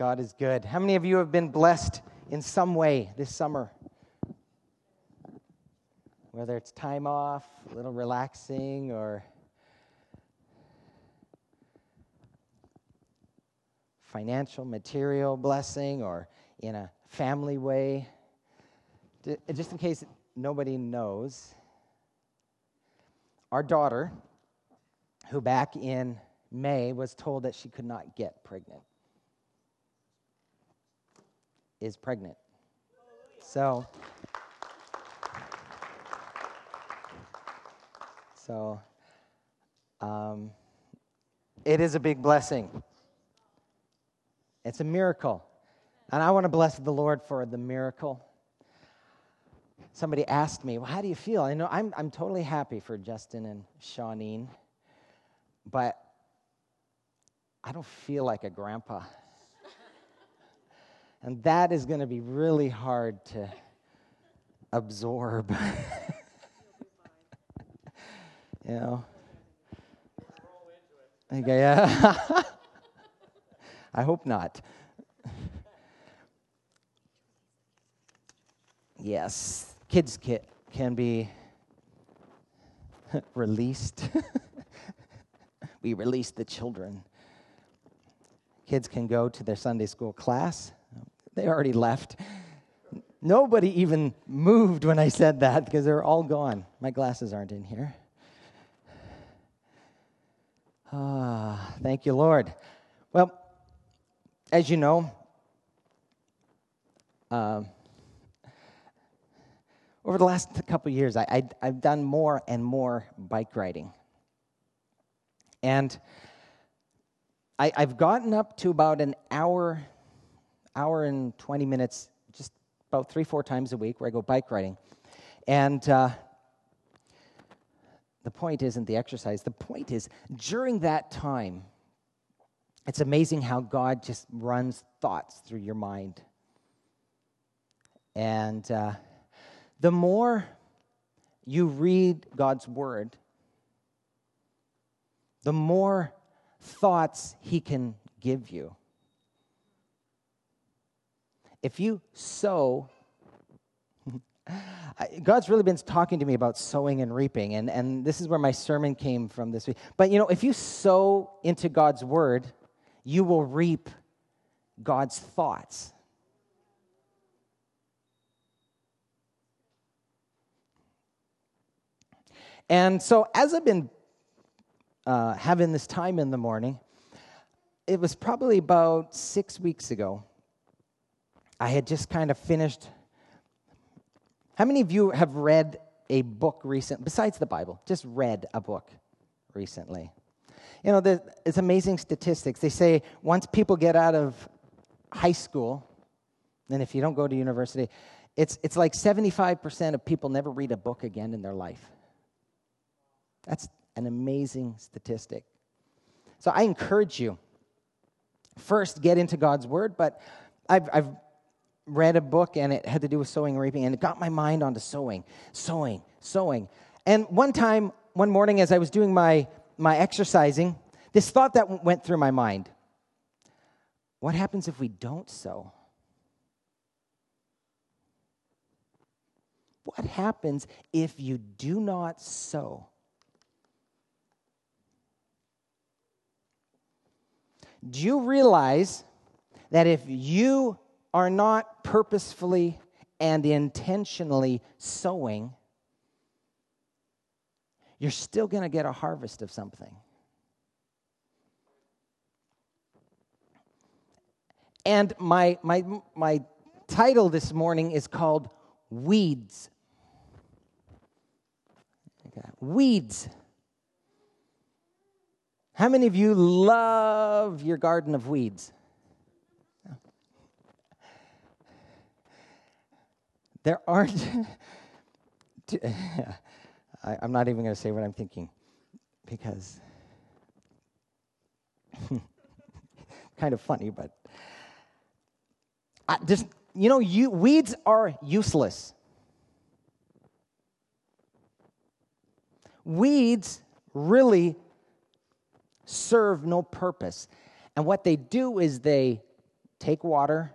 God is good. How many of you have been blessed in some way this summer? Whether it's time off, a little relaxing, or financial, material blessing, or in a family way. Just in case nobody knows, our daughter, who back in May was told that she could not get pregnant, is pregnant. So, so um, it is a big blessing. It's a miracle. And I want to bless the Lord for the miracle. Somebody asked me, Well, how do you feel? I know I'm, I'm totally happy for Justin and Shawneen, but I don't feel like a grandpa. And that is going to be really hard to absorb. you know? Okay, yeah. I hope not. yes, kids can be released. we release the children. Kids can go to their Sunday school class. They already left. Nobody even moved when I said that because they're all gone. My glasses aren't in here. Ah, thank you, Lord. Well, as you know, um, over the last couple years, I, have done more and more bike riding. And I, I've gotten up to about an hour, hour and 20 minutes, just about three, four times a week where I go bike riding. And uh, the point isn't the exercise, the point is during that time, it's amazing how God just runs thoughts through your mind. And uh, the more you read God's word, the more thoughts He can give you. If you sow, God's really been talking to me about sowing and reaping, and, and this is where my sermon came from this week. But you know, if you sow into God's word, you will reap God's thoughts. And so, as I've been uh, having this time in the morning, it was probably about six weeks ago. I had just kind of finished. How many of you have read a book recent, besides the Bible, just read a book recently? You know, it's amazing statistics. They say once people get out of high school, and if you don't go to university, it's, it's like 75% of people never read a book again in their life. That's an amazing statistic. So I encourage you first get into God's Word, but I've, I've read a book and it had to do with sowing and reaping, and it got my mind onto sowing, sowing, sowing. And one time, one morning, as I was doing my my exercising, this thought that went through my mind what happens if we don't sow? What happens if you do not sow? Do you realize that if you are not purposefully and intentionally sowing, you're still going to get a harvest of something. And my, my, my title this morning is called Weeds. Weeds. How many of you love your garden of weeds? There aren't. I, am not even going to say what I'm thinking because kind of funny, but I just you know, you, weeds are useless. Weeds really serve no purpose. And what they do is they take water,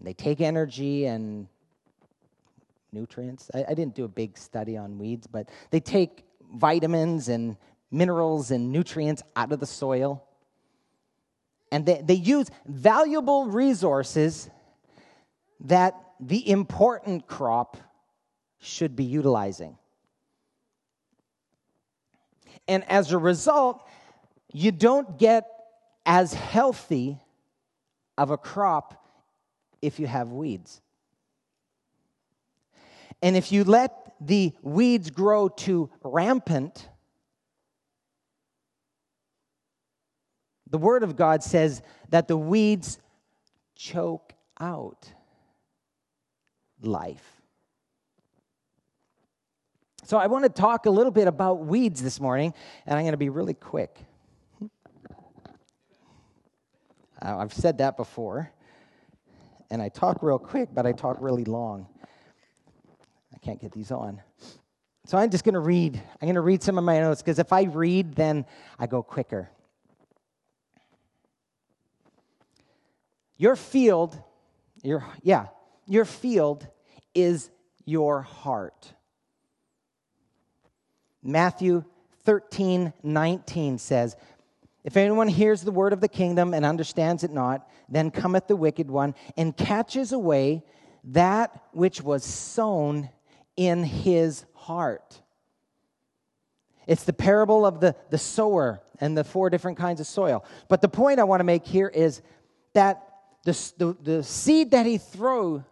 they take energy and nutrients. I, I, didn't do a big study on weeds, but they take vitamins and minerals and nutrients out of the soil. And they, they use valuable resources that the important crop should be utilizing. And as a result, you don't get as healthy of a crop if you have weeds. And if you let the weeds grow too rampant, the Word of God says that the weeds choke out life. So, I want to talk a little bit about weeds this morning, and I'm going to be really quick. I've said that before, and I talk real quick, but I talk really long. I can't get these on. So I'm just going to read. I'm going to read some of my notes because if I read, then I go quicker. Your field, your yeah, your field is your heart. Matthew 13, 19 says, If anyone hears the word of the kingdom and understands it not, then cometh the wicked one and catches away that which was sown in his heart. It's the parable of the, the sower and the four different kinds of soil. But the point I want to make here is that the, the, the seed that he threw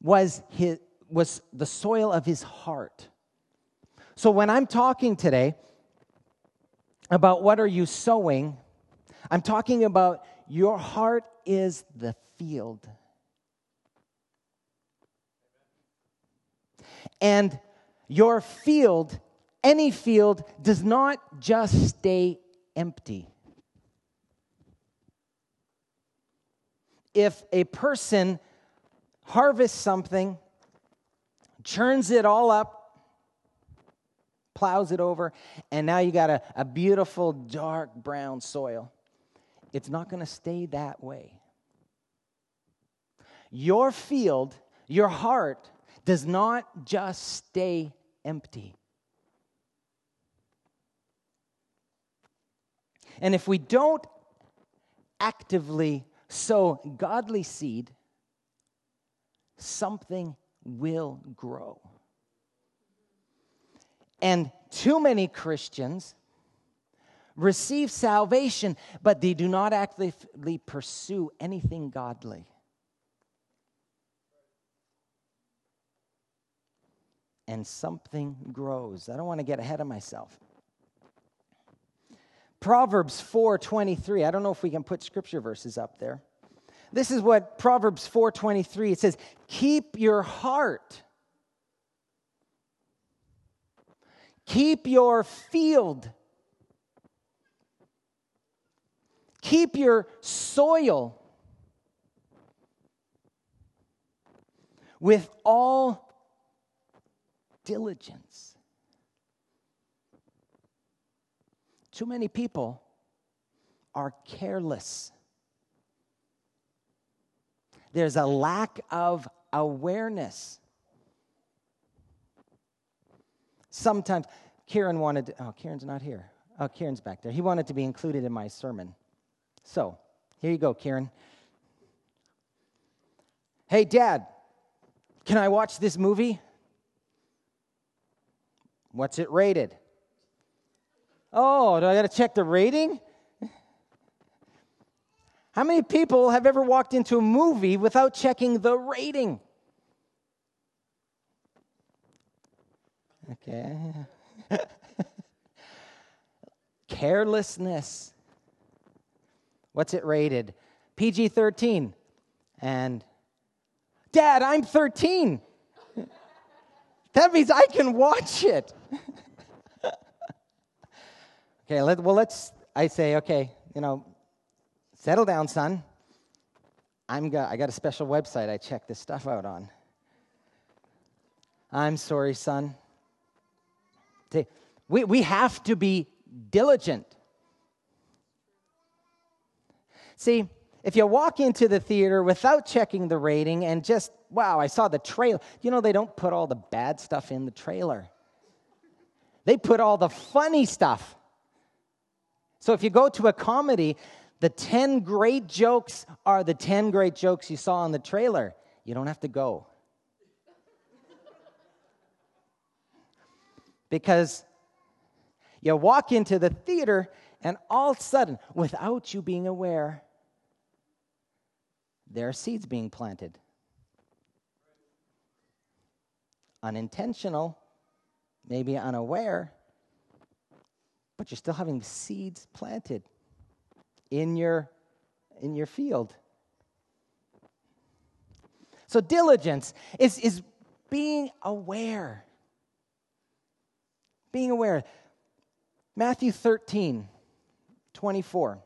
was, his, was the soil of his heart. So when I'm talking today about what are you sowing, I'm talking about your heart is the field. And your field, any field, does not just stay empty. if a person harvests something, churns it all up, plows it over, and now you got a, a beautiful dark brown soil, it's not going to stay that way. Your field, your heart, does not just stay empty. And if we don't actively sow godly seed, something will grow. And too many Christians receive salvation, but they do not actively pursue anything godly. And something grows. I don't want to get ahead of myself. Proverbs 4:23. I don't know if we can put scripture verses up there. This is what Proverbs 4:23 it says, "Keep your heart Keep your field. Keep your soil with all diligence. Too many people are careless. There's a lack of awareness. Sometimes, Kieran wanted, to, oh, Kieran's not here. Oh, Kieran's back there. He wanted to be included in my sermon. So, here you go, Kieran. Hey, Dad, can I watch this movie? What's it rated? Oh, do I got to check the rating? How many people have ever walked into a movie without checking the rating? Okay. Carelessness. What's it rated? PG 13. And, Dad, I'm 13. that means I can watch it. Okay, let, well, let's, I say, okay, you know, settle down, son. I'm got, I got a special website I check this stuff out on. I'm sorry, son. See, we, we have to be diligent. See, If you walk into the theater without checking the rating and just, wow, I saw the trailer. You know, they don't put all the bad stuff in the trailer, they put all the funny stuff. So if you go to a comedy, the 10 great jokes are the 10 great jokes you saw in the trailer. You don't have to go. Because you walk into the theater, and all of a sudden, without you being aware, there are seeds being planted. Unintentional, maybe unaware, but you're still having seeds planted in your in your field. So diligence is, is being aware. Being aware. Matthew 13, 24.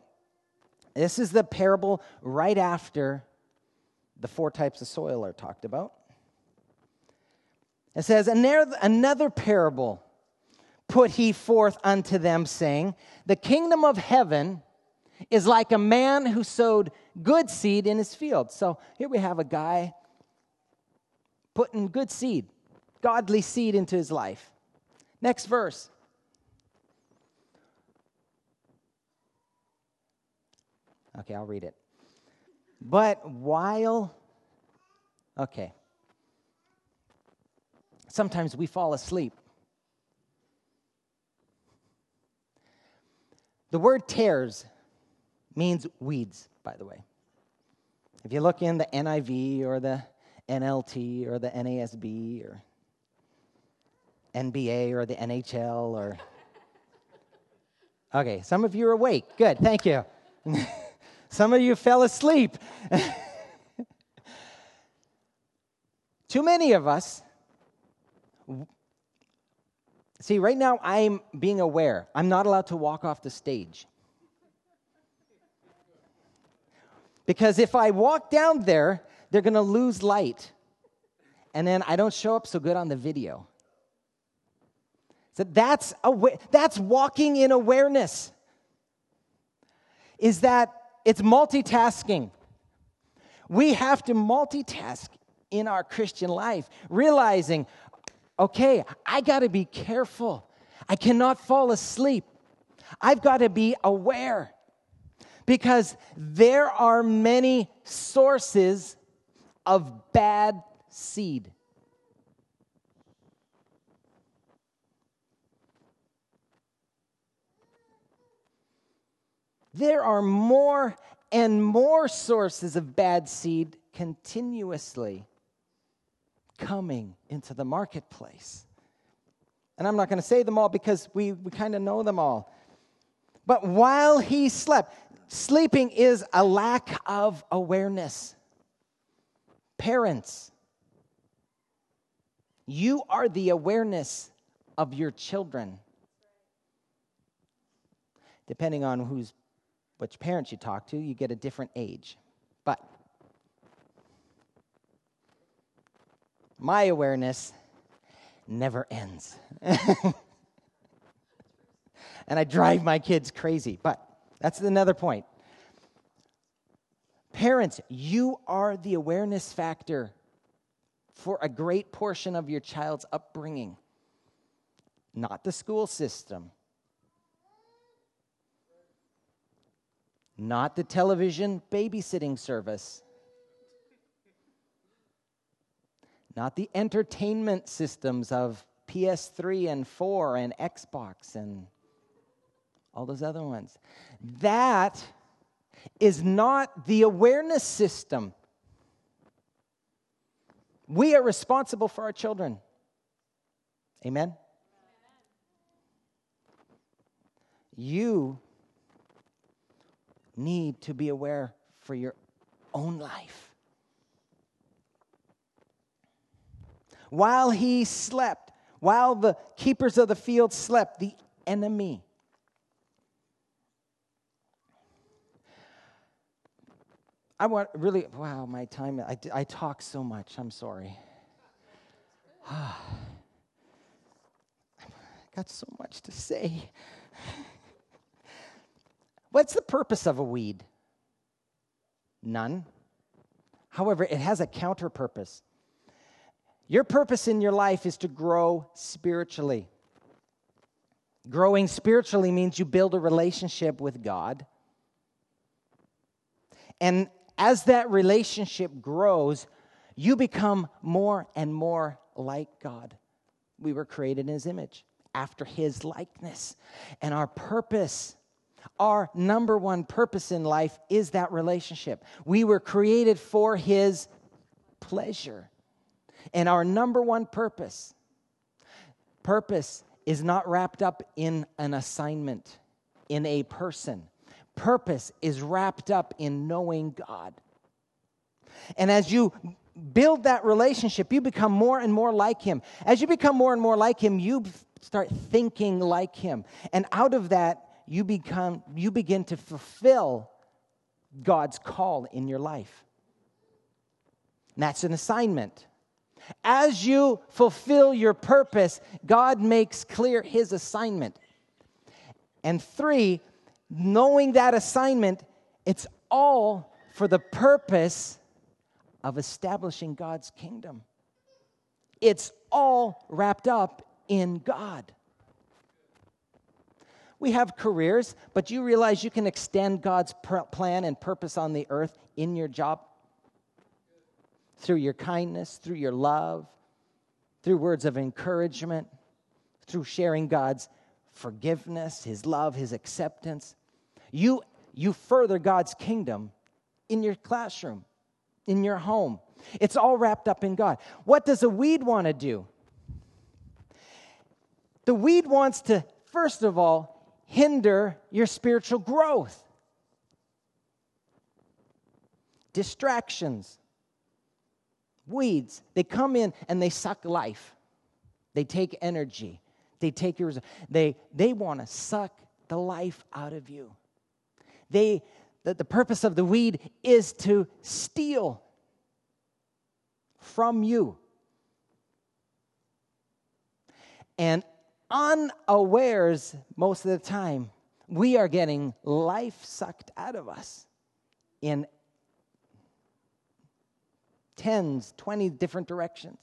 This is the parable right after the four types of soil are talked about. It says, Another parable put he forth unto them, saying, The kingdom of heaven is like a man who sowed good seed in his field. So here we have a guy putting good seed, godly seed into his life. Next verse. Okay, I'll read it. But while, okay, sometimes we fall asleep. The word tares means weeds, by the way. If you look in the NIV or the NLT or the NASB or NBA or the NHL or. Okay, some of you are awake. Good, thank you. some of you fell asleep. Too many of us. See, right now I'm being aware. I'm not allowed to walk off the stage. Because if I walk down there, they're going to lose light. And then I don't show up so good on the video. So that's, awa- that's walking in awareness. Is that it's multitasking. We have to multitask in our Christian life, realizing, okay, I got to be careful. I cannot fall asleep. I've got to be aware because there are many sources of bad seed. There are more and more sources of bad seed continuously coming into the marketplace. And I'm not going to say them all because we, we kind of know them all. But while he slept, Sleeping is a lack of awareness. Parents, you are the awareness of your children. Depending on who's which parents you talk to, you get a different age. But my awareness never ends. and I drive my kids crazy. But that's another point. Parents, you are the awareness factor for a great portion of your child's upbringing, not the school system, not the television babysitting service, not the entertainment systems of PS3 and 4 and Xbox and all those other ones. That is not the awareness system. We are responsible for our children. Amen? You need to be aware for your own life. While he slept, while the keepers of the field slept, the enemy I want really, wow, my time, I, I talk so much. I'm sorry. I got so much to say. What's the purpose of a weed? None. However, it has a counter purpose. Your purpose in your life is to grow spiritually. Growing spiritually means you build a relationship with God. And as that relationship grows, you become more and more like God. We were created in His image, after His likeness. And our purpose, our number one purpose in life is that relationship. We were created for His pleasure. And our number one purpose, purpose is not wrapped up in an assignment, in a person. Purpose is wrapped up in knowing God. And as you build that relationship, you become more and more like Him. As you become more and more like Him, you start thinking like Him. And out of that, you become you begin to fulfill God's call in your life. And that's an assignment. As you fulfill your purpose, God makes clear his assignment. And three, knowing that assignment, it's all for the purpose of establishing God's kingdom. It's all wrapped up in God. We have careers, but you realize you can extend God's plan and purpose on the earth in your job? through your kindness, through your love, through words of encouragement, through sharing God's forgiveness, His love, His acceptance. You, you further God's kingdom in your classroom, in your home. It's all wrapped up in God. What does a weed want to do? The weed wants to, first of all, hinder your spiritual growth. Distractions, weeds, they come in and they suck life. They take energy. They take yours. They, they want to suck the life out of you. They, the, the purpose of the weed is to steal from you. And unawares, most of the time, we are getting life sucked out of us in tens, 20 different directions.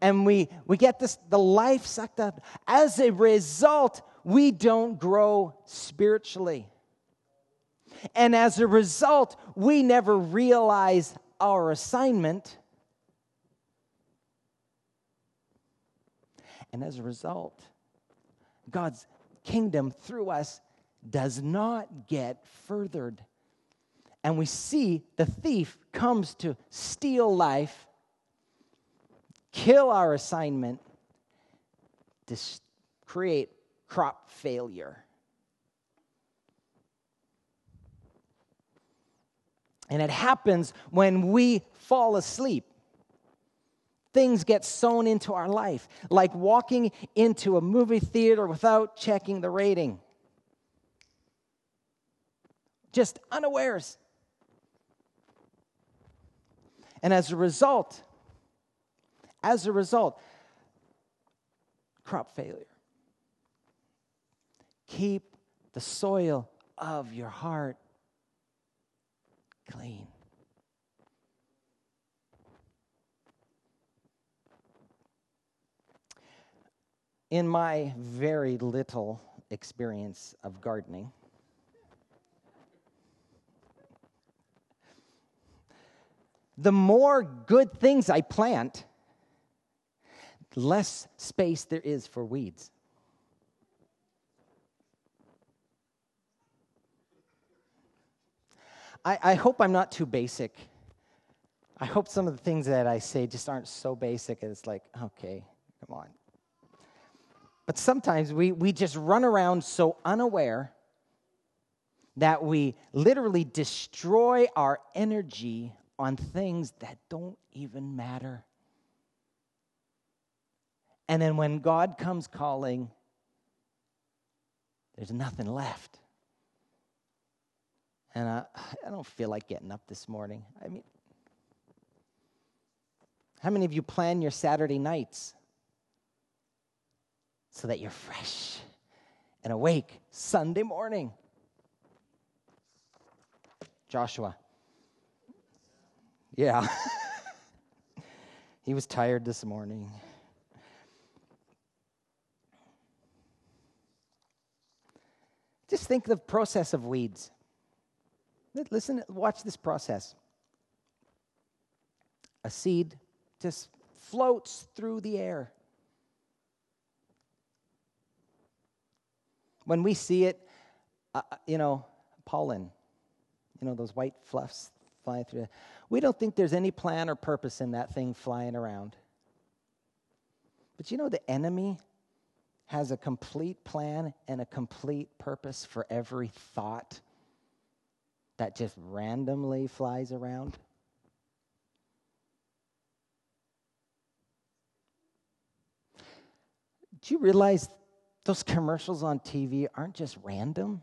And we, we get this, the life sucked up. As a result, we don't grow spiritually. And as a result, we never realize our assignment. And as a result, God's kingdom through us does not get furthered and we see the thief comes to steal life, kill our assignment, create crop failure. And it happens when we fall asleep. Things get sown into our life, like walking into a movie theater without checking the rating. Just unawares. And as a result, as a result, crop failure. Keep the soil of your heart clean. In my very little experience of gardening, the more good things I plant, less space there is for weeds. I, I, hope I'm not too basic. I hope some of the things that I say just aren't so basic it's like, okay, come on. But sometimes we, we just run around so unaware that we literally destroy our energy on things that don't even matter. And then when God comes calling, there's nothing left. And I, I don't feel like getting up this morning. I mean, how many of you plan your Saturday nights so that you're fresh and awake Sunday morning? Joshua. Yeah. he was tired this morning. Just think the process of weeds. Listen, watch this process. A seed just floats through the air. When we see it, uh, uh you know, pollen, you know, those white fluffs flying through. We don't think there's any plan or purpose in that thing flying around. But you know, the enemy has a complete plan and a complete purpose for every thought that just randomly flies around? Do you realize those commercials on TV aren't just random?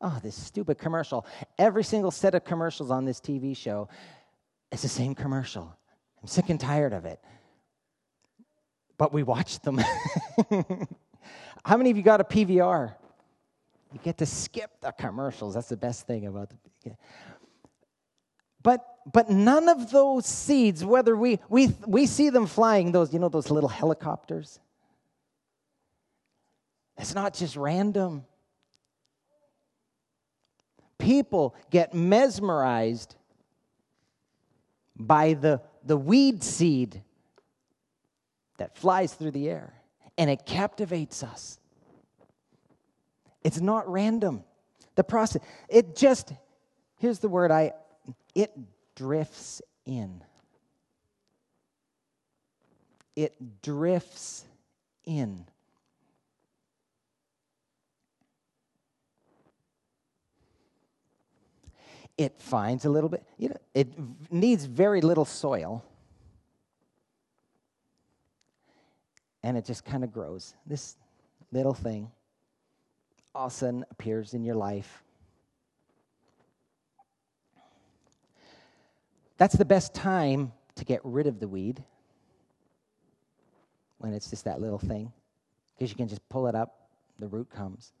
Oh, this stupid commercial. Every single set of commercials on this TV show is the same commercial. I'm sick and tired of it. But we watch them. How many of you got a PVR? You get to skip the commercials. That's the best thing about the. But but none of those seeds, whether we we we see them flying, those you know those little helicopters. It's not just random. People get mesmerized by the, the weed seed that flies through the air, and it captivates us. It's not random. The process, it just, here's the word I, it drifts in. It drifts in. It finds a little bit, you know, it needs very little soil. And it just kind of grows. This little thing all of a sudden appears in your life. That's the best time to get rid of the weed when it's just that little thing, because you can just pull it up, the root comes.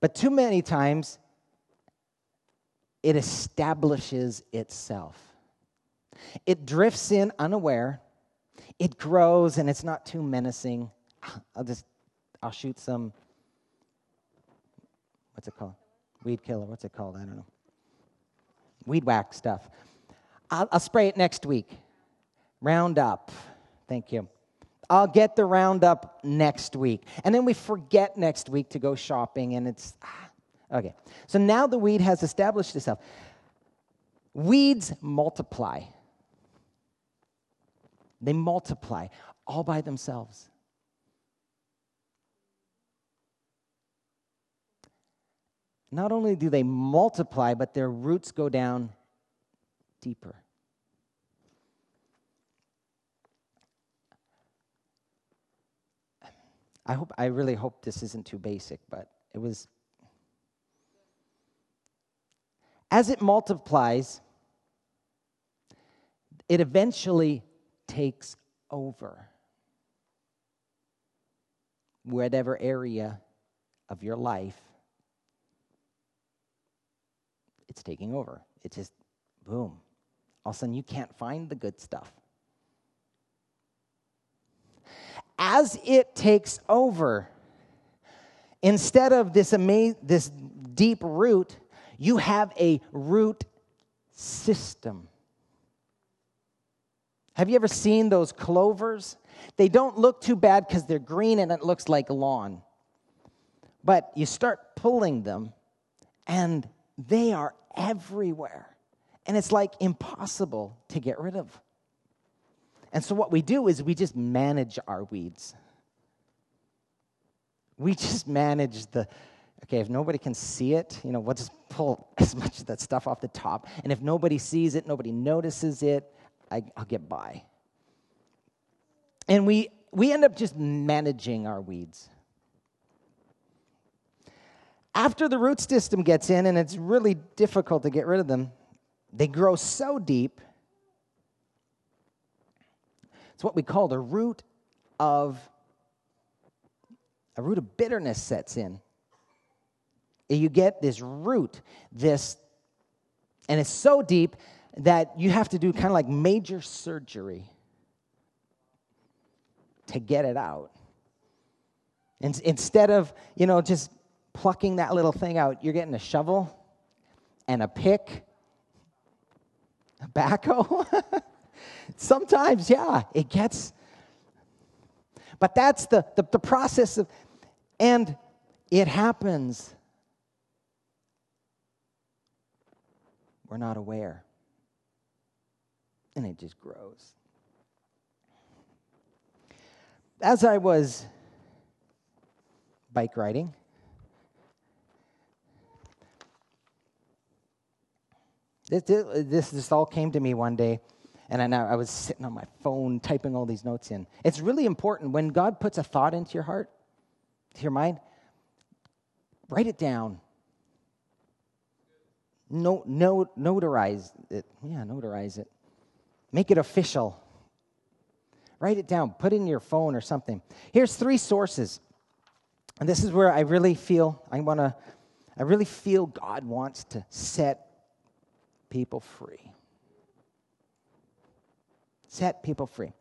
But too many times, it establishes itself. It drifts in unaware, it grows, and it's not too menacing. I'll just I'll shoot some, what's it called? Weed killer. What's it called? I don't know. Weed whack stuff. I'll, I'll spray it next week. Roundup. Thank you. I'll get the roundup next week. And then we forget next week to go shopping, and it's ah, okay. So now the weed has established itself. Weeds multiply, they multiply all by themselves. not only do they multiply, but their roots go down deeper. I hope I really hope this isn't too basic, but it was as it multiplies, it eventually takes over whatever area of your life it's taking over. It's just boom. All of a sudden, you can't find the good stuff. As it takes over, instead of this, ama- this deep root, you have a root system. Have you ever seen those clovers? They don't look too bad because they're green and it looks like lawn. But you start pulling them, and they are everywhere. And it's like impossible to get rid of. And so what we do is we just manage our weeds. We just manage the, okay, if nobody can see it, you know, we'll just pull as much of that stuff off the top. And if nobody sees it, nobody notices it, I, will get by. And we, we end up just managing our weeds after the root system gets in, and it's really difficult to get rid of them, they grow so deep. It's what we call the root of a root of bitterness sets in. You get this root, this And it's so deep that you have to do kind of like major surgery to get it out. And instead of, you know, just plucking that little thing out, you're getting a shovel and a pick, a backhoe. Sometimes, yeah, it gets. But that's the, the, the process of, and it happens. We're not aware. And it just grows. As I was bike riding, this, this, this all came to me one day and I, I was sitting on my phone typing all these notes in. It's really important when God puts a thought into your heart, to your mind, write it down. No, no, notarize it. Yeah, notarize it. Make it official. Write it down. Put it in your phone or something. Here's three sources. And this is where I really feel I want to I really feel God wants to set people free set people free.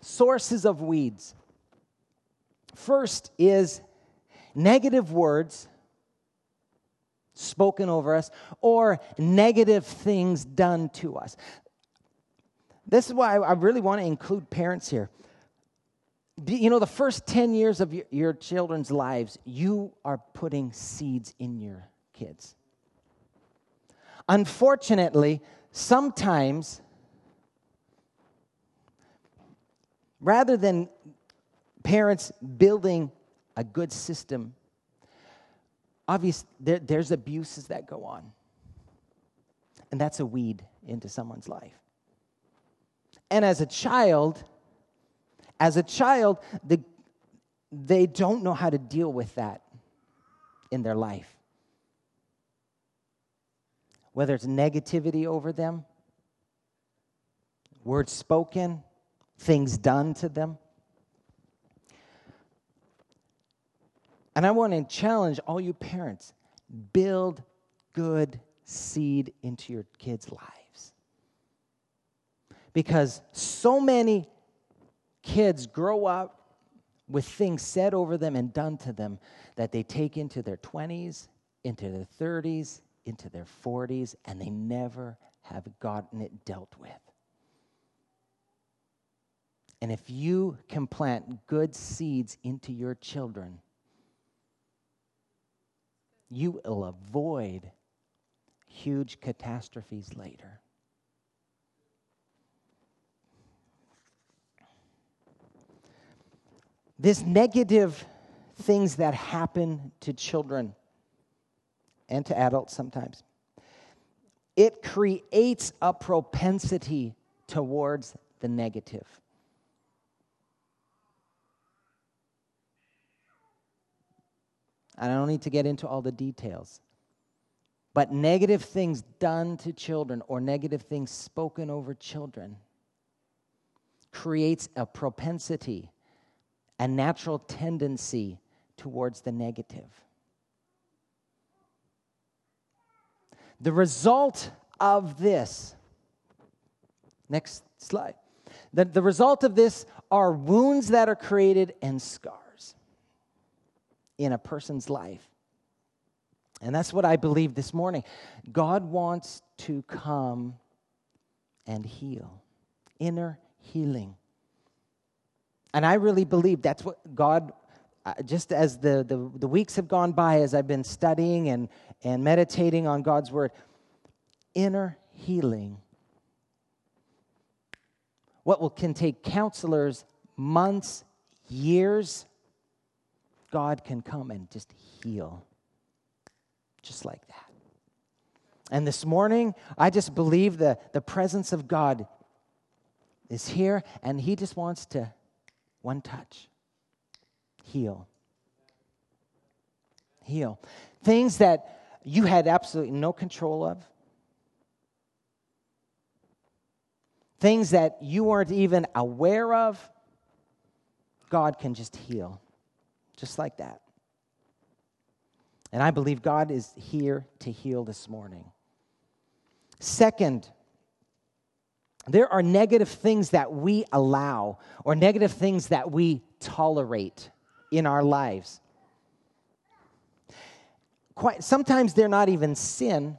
Sources of weeds. First is negative words spoken over us or negative things done to us. This is why I really want to include parents here. You know, the first 10 years of your, children's lives, you are putting seeds in your kids. Unfortunately, sometimes Rather than parents building a good system, obviously there, there's abuses that go on. And that's a weed into someone's life. And as a child, as a child, the, they don't know how to deal with that in their life. Whether it's negativity over them, words spoken, things done to them. And I want to challenge all you parents build good seed into your kids' lives. Because so many kids grow up with things said over them and done to them that they take into their 20s, into their 30s, into their 40s, and they never have gotten it dealt with. And if you can plant good seeds into your children, you will avoid huge catastrophes later. This negative things that happen to children and to adults sometimes, it creates a propensity towards the negative. And I don't need to get into all the details. But negative things done to children or negative things spoken over children creates a propensity, a natural tendency towards the negative. The result of this, next slide, the, the result of this are wounds that are created and scars in a person's life. And that's what I believe this morning. God wants to come and heal, inner healing. And I really believe that's what God, uh, just as the, the, the weeks have gone by, as I've been studying and, and meditating on God's word, inner healing. What will, can take counselors months, years, God can come and just heal. Just like that. And this morning, I just believe that the presence of God is here, and He just wants to, one touch, heal. Heal. Things that you had absolutely no control of. Things that you weren't even aware of, God can just heal just like that. And I believe God is here to heal this morning. Second, there are negative things that we allow or negative things that we tolerate in our lives. Quite, sometimes they're not even sin,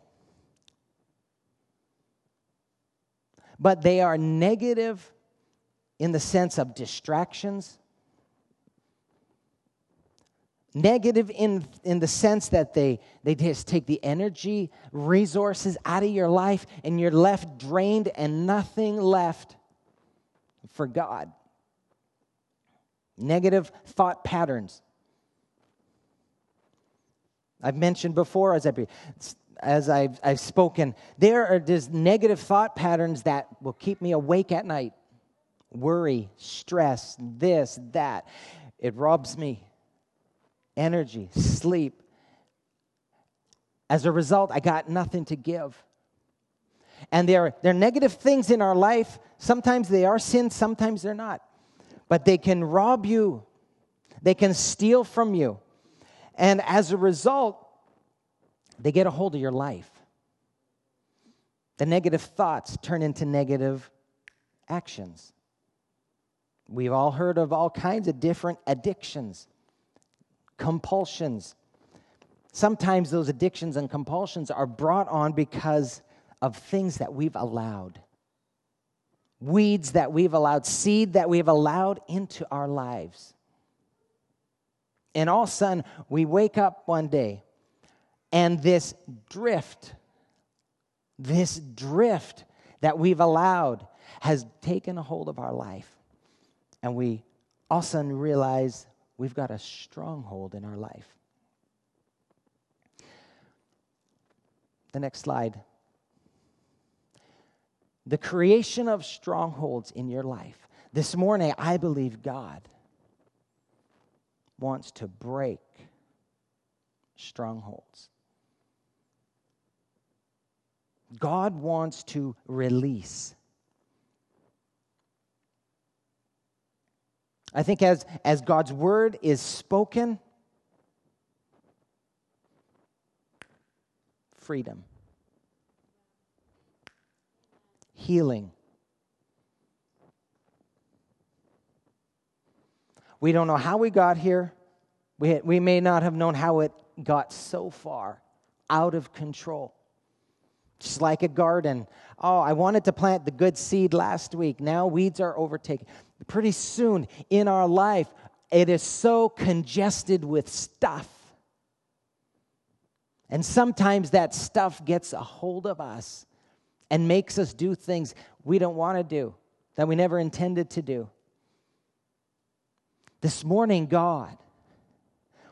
but they are negative in the sense of distractions, negative in, in the sense that they, they just take the energy, resources out of your life, and you're left drained and nothing left for God. Negative thought patterns. I've mentioned before as, I, as I've, I've spoken, there are just negative thought patterns that will keep me awake at night. Worry, stress, this, that. It robs me energy, sleep. As a result, I got nothing to give. And there, there are negative things in our life. Sometimes they are sin, sometimes they're not. But they can rob you, they can steal from you. And as a result, they get a hold of your life. The negative thoughts turn into negative actions. We've all heard of all kinds of different addictions compulsions. Sometimes those addictions and compulsions are brought on because of things that we've allowed, weeds that we've allowed, seed that we've allowed into our lives. And all of a sudden, we wake up one day and this drift, this drift that we've allowed has taken a hold of our life. And we all of a sudden realize we've got a stronghold in our life. The next slide. The creation of strongholds in your life. This morning, I believe God wants to break strongholds. God wants to release I think as, as God's word is spoken, freedom, healing. We don't know how we got here. We, we may not have known how it got so far out of control. Just like a garden. Oh, I wanted to plant the good seed last week. Now weeds are overtaking pretty soon in our life, it is so congested with stuff. And sometimes that stuff gets a hold of us and makes us do things we don't want to do, that we never intended to do. This morning, God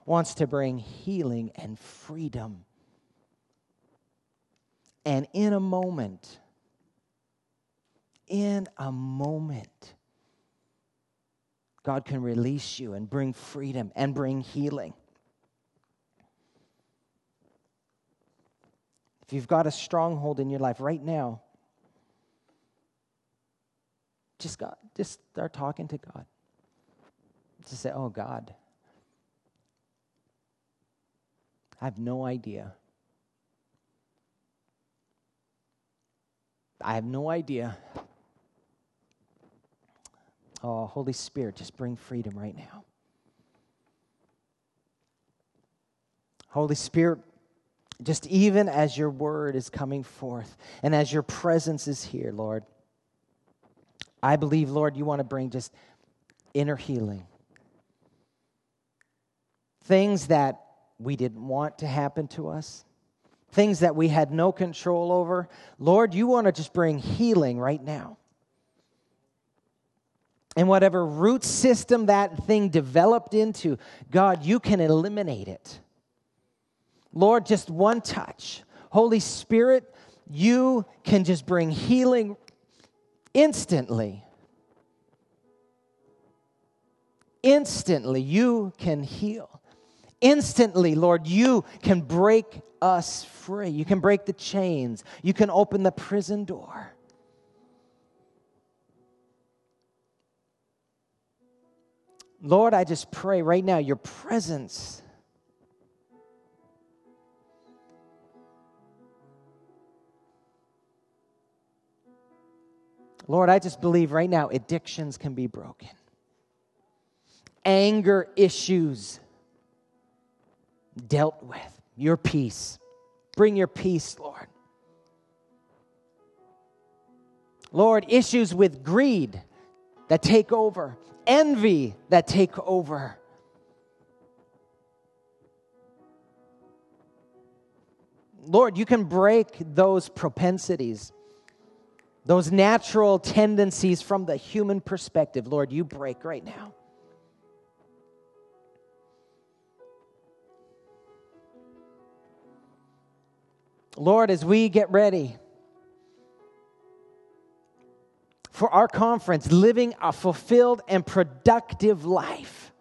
wants to bring healing and freedom. And in a moment, in a moment, God can release you and bring freedom and bring healing. If you've got a stronghold in your life right now, just God, just start talking to God. Just say, "Oh God, I have no idea. I have no idea Oh, Holy Spirit, just bring freedom right now. Holy Spirit, just even as your word is coming forth and as your presence is here, Lord, I believe, Lord, you want to bring just inner healing. Things that we didn't want to happen to us, things that we had no control over. Lord, you want to just bring healing right now and whatever root system that thing developed into, God, you can eliminate it. Lord, just one touch. Holy Spirit, you can just bring healing instantly. Instantly, you can heal. Instantly, Lord, you can break us free. You can break the chains. You can open the prison door. Lord, I just pray right now your presence. Lord, I just believe right now addictions can be broken, anger issues dealt with. Your peace. Bring your peace, Lord. Lord, issues with greed that take over, envy that take over. Lord, you can break those propensities, those natural tendencies from the human perspective. Lord, you break right now. Lord, as we get ready for our conference, living a fulfilled and productive life.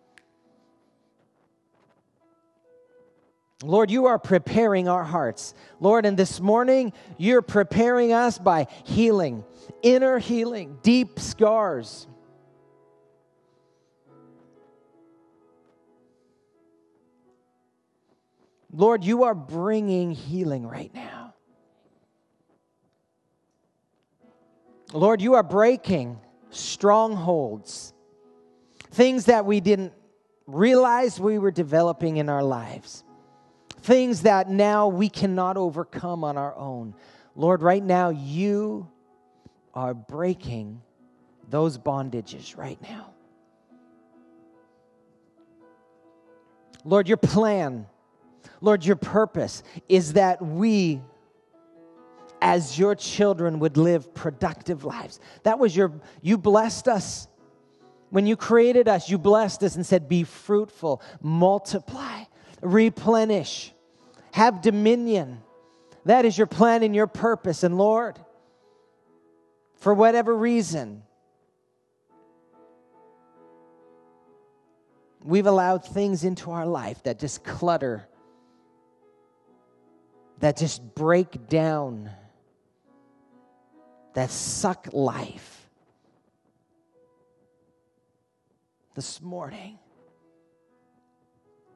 Lord, you are preparing our hearts. Lord, and this morning, you're preparing us by healing, inner healing, deep scars. Lord, you are bringing healing right now. Lord, you are breaking strongholds, things that we didn't realize we were developing in our lives, things that now we cannot overcome on our own. Lord, right now, you are breaking those bondages right now. Lord, your plan Lord, your purpose is that we, as your children, would live productive lives. That was your, you blessed us. When you created us, you blessed us and said, Be fruitful, multiply, replenish, have dominion. That is your plan and your purpose. And Lord, for whatever reason, we've allowed things into our life that just clutter that just break down, that suck life. This morning,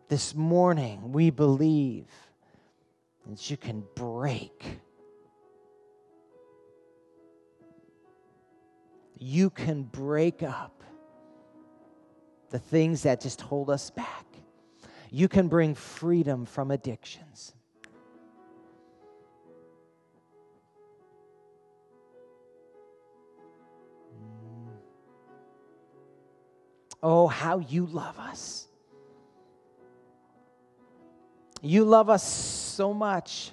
this morning, we believe that you can break. You can break up the things that just hold us back. You can bring freedom from addictions. Oh, how you love us. You love us so much.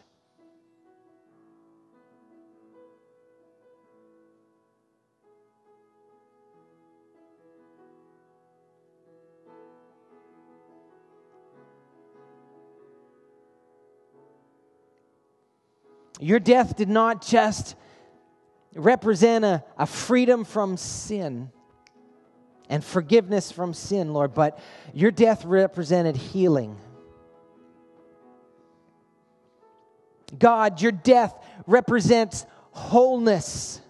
Your death did not just represent a, a freedom from sin and forgiveness from sin, Lord, but your death represented healing. God, your death represents wholeness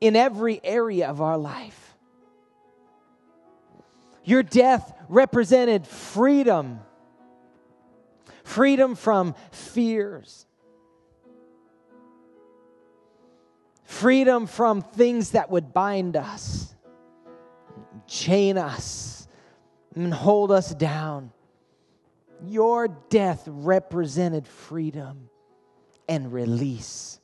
in every area of our life. Your death represented freedom, freedom from fears, freedom from things that would bind us chain us and hold us down. Your death represented freedom and release.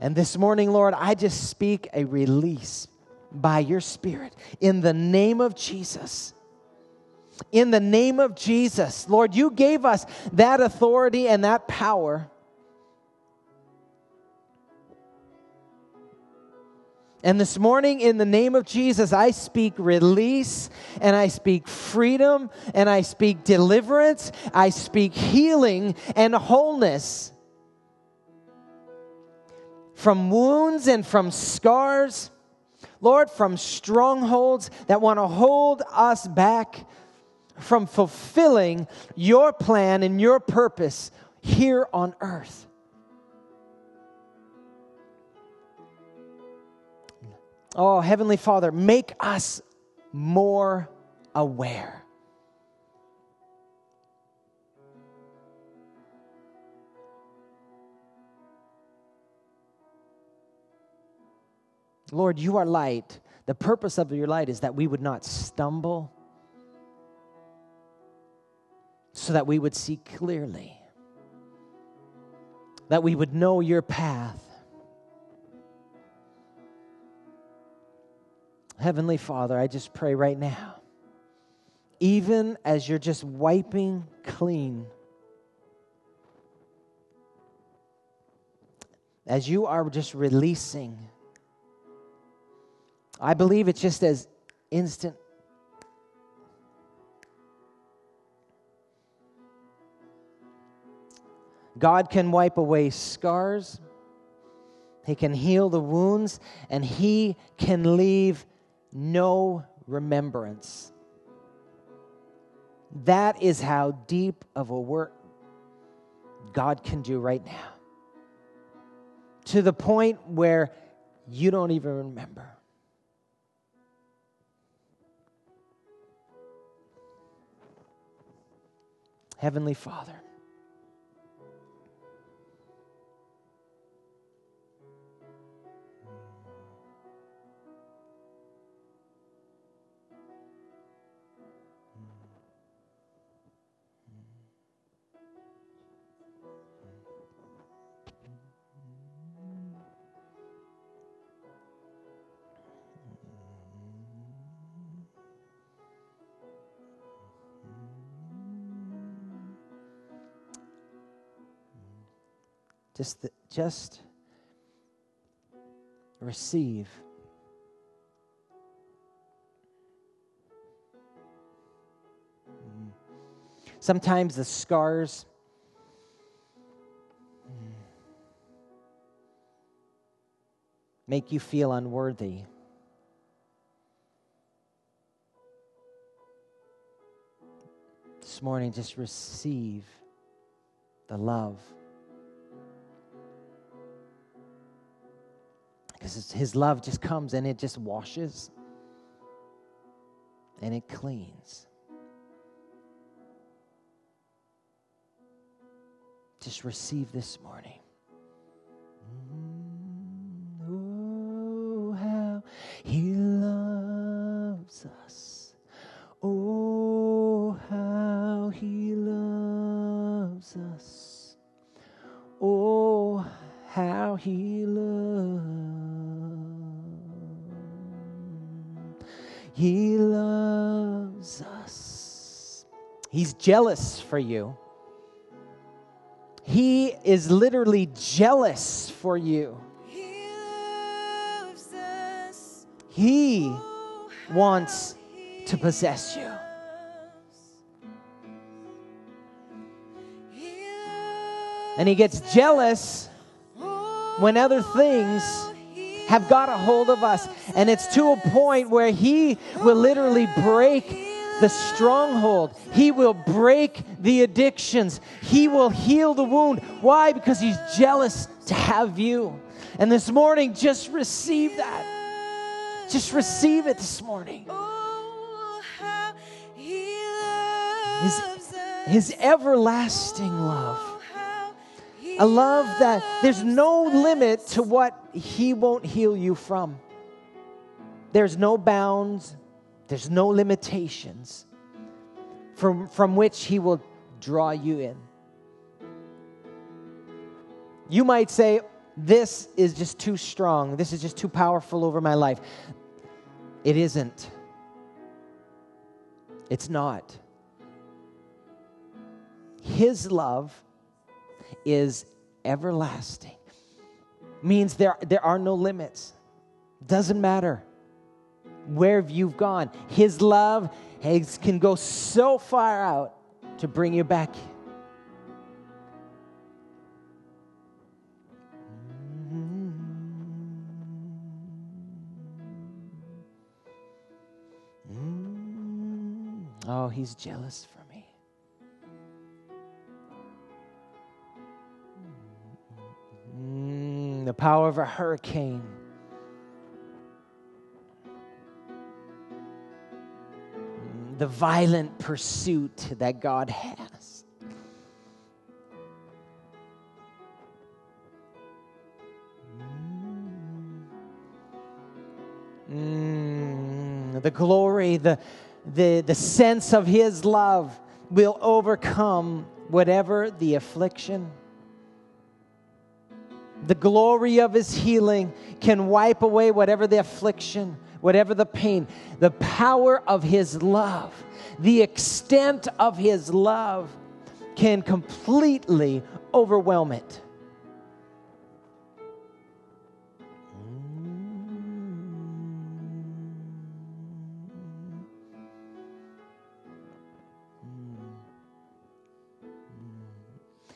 And this morning, Lord, I just speak a release by your Spirit in the name of Jesus. In the name of Jesus, Lord, you gave us that authority and that power And this morning, in the name of Jesus, I speak release and I speak freedom and I speak deliverance. I speak healing and wholeness from wounds and from scars. Lord, from strongholds that want to hold us back from fulfilling your plan and your purpose here on earth. Oh, Heavenly Father, make us more aware. Lord, you are light. The purpose of your light is that we would not stumble, so that we would see clearly, that we would know your path. Heavenly Father, I just pray right now, even as you're just wiping clean, as you are just releasing, I believe it's just as instant. God can wipe away scars. He can heal the wounds, and He can leave no remembrance. That is how deep of a work God can do right now. To the point where you don't even remember. Heavenly Father, Just, the, just receive. Mm. Sometimes the scars mm, make you feel unworthy. This morning, just receive the love. Because his love just comes and it just washes and it cleans. Just receive this morning. Mm, oh, how he loves us. Oh, how he loves us. Oh, how he jealous for you. He is literally jealous for you. He loves us. He wants to possess you. And he gets jealous when other things have got a hold of us. And it's to a point where he will literally break the stronghold. He will break the addictions. He will heal the wound. Why? Because he's jealous to have you. And this morning, just receive that. Just receive it this morning. His, his everlasting love. A love that there's no limit to what he won't heal you from. There's no bounds, there's no limitations from, from which he will draw you in. You might say, This is just too strong, this is just too powerful over my life. It isn't. It's not. His love is everlasting. Means there, there are no limits. Doesn't matter where you've gone. His love has, can go so far out to bring you back. Oh, he's jealous for me. Mm, the power of a hurricane. The violent pursuit that God has. Mm. The glory, the, the, the sense of His love will overcome whatever the affliction. The glory of His healing can wipe away whatever the affliction, whatever the pain. The power of His love, the extent of His love can completely overwhelm it.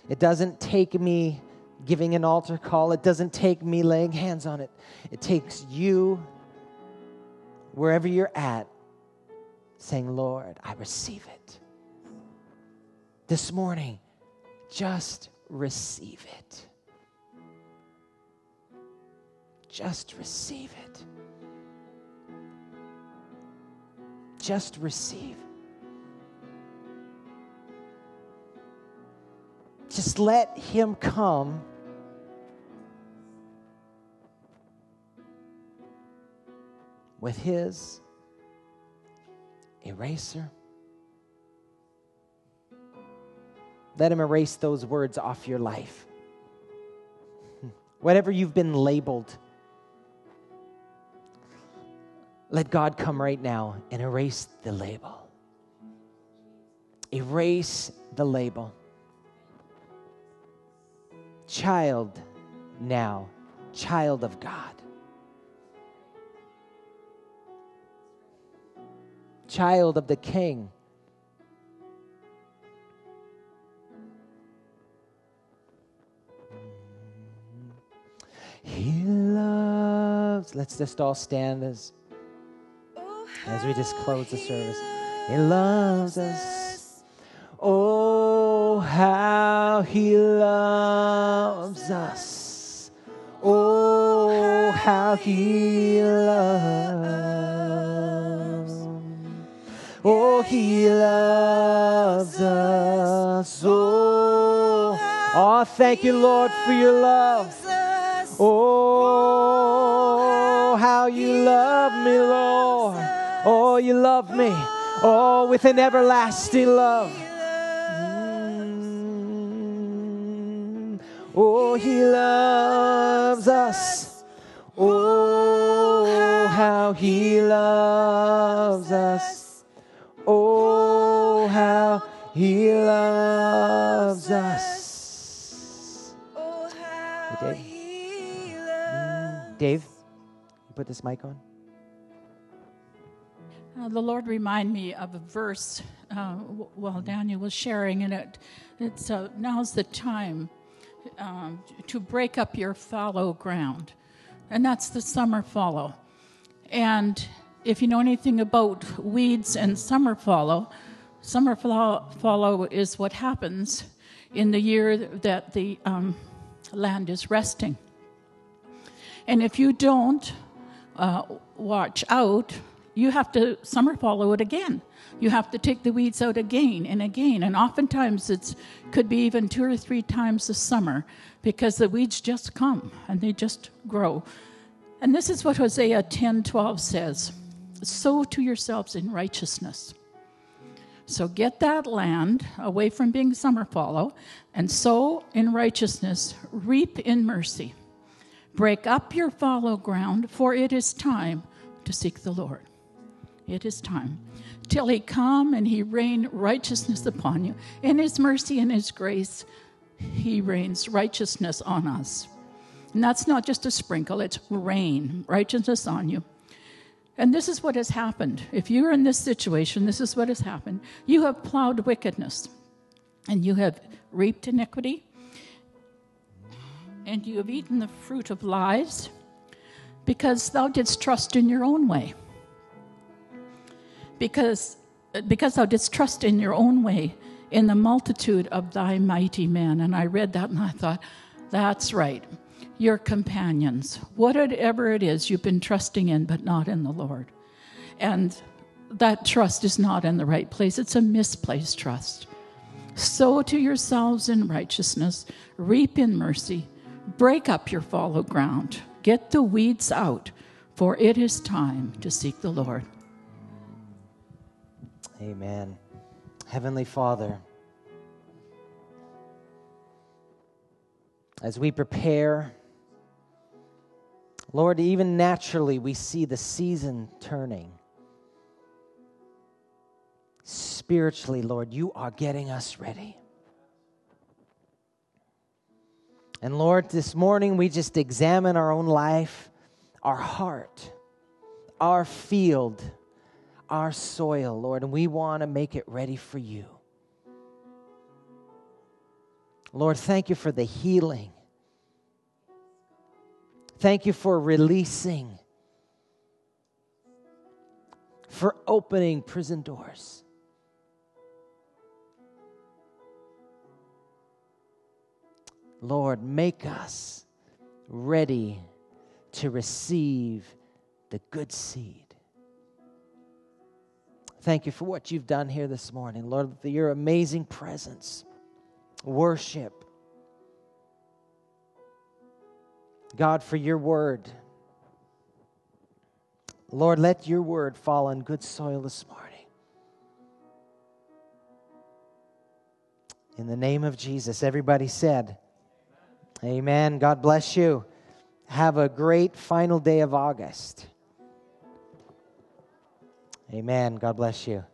It doesn't take me giving an altar call, it doesn't take me laying hands on it. It takes you, wherever you're at, saying, Lord, I receive it. This morning, just receive it. Just receive it. Just receive. Just let Him come. With His eraser. Let Him erase those words off your life. Whatever you've been labeled, let God come right now and erase the label. Erase the label. Child now, child of God. Child of the King. He loves. Let's just all stand as as we just close the service. He loves us. us. Oh, how he loves us. Oh, how he loves. He loves us. Oh, oh, thank you, Lord, for your love. Oh, how you love me, Lord. Oh, you love me. Oh, with an everlasting love. Mm. Oh, he loves us. Oh, how he loves us. He loves us. Oh, how Dave? Dave, you put this mic on. Uh, the Lord remind me of a verse uh, w- while Daniel was sharing, and it it's uh, now's the time um, to break up your fallow ground, and that's the summer fallow. And if you know anything about weeds and summer fallow, summer fallow, is what happens in the year that the um, land is resting. And if you don't uh, watch out, you have to summer fallow it again. You have to take the weeds out again and again, and oftentimes it's could be even two or three times a summer because the weeds just come and they just grow. And this is what Hosea 10:12 says: "Sow to yourselves in righteousness." So get that land away from being summer fallow, and sow in righteousness, reap in mercy. Break up your fallow ground, for it is time to seek the Lord. It is time. Till he come and he rain righteousness upon you. In his mercy and his grace, he rains righteousness on us. And that's not just a sprinkle, it's rain, righteousness on you. And this is what has happened. If you're in this situation, this is what has happened. You have plowed wickedness, and you have reaped iniquity, and you have eaten the fruit of lies, because thou didst trust in your own way. Because, because thou didst trust in your own way, in the multitude of thy mighty men. And I read that and I thought, that's right. Your companions, whatever it is you've been trusting in, but not in the Lord. And that trust is not in the right place, it's a misplaced trust. Sow to yourselves in righteousness, reap in mercy, break up your fallow ground, get the weeds out, for it is time to seek the Lord. Amen. Heavenly Father, as we prepare, Lord, even naturally we see the season turning. Spiritually, Lord, you are getting us ready. And Lord, this morning we just examine our own life, our heart, our field, our soil, Lord, and we want to make it ready for you. Lord, thank you for the healing. Thank you for releasing, for opening prison doors. Lord, make us ready to receive the good seed. Thank you for what you've done here this morning, Lord, your amazing presence, worship. God, for your word. Lord, let your word fall on good soil this morning. In the name of Jesus, everybody said, Amen. God bless you. Have a great final day of August. Amen. God bless you.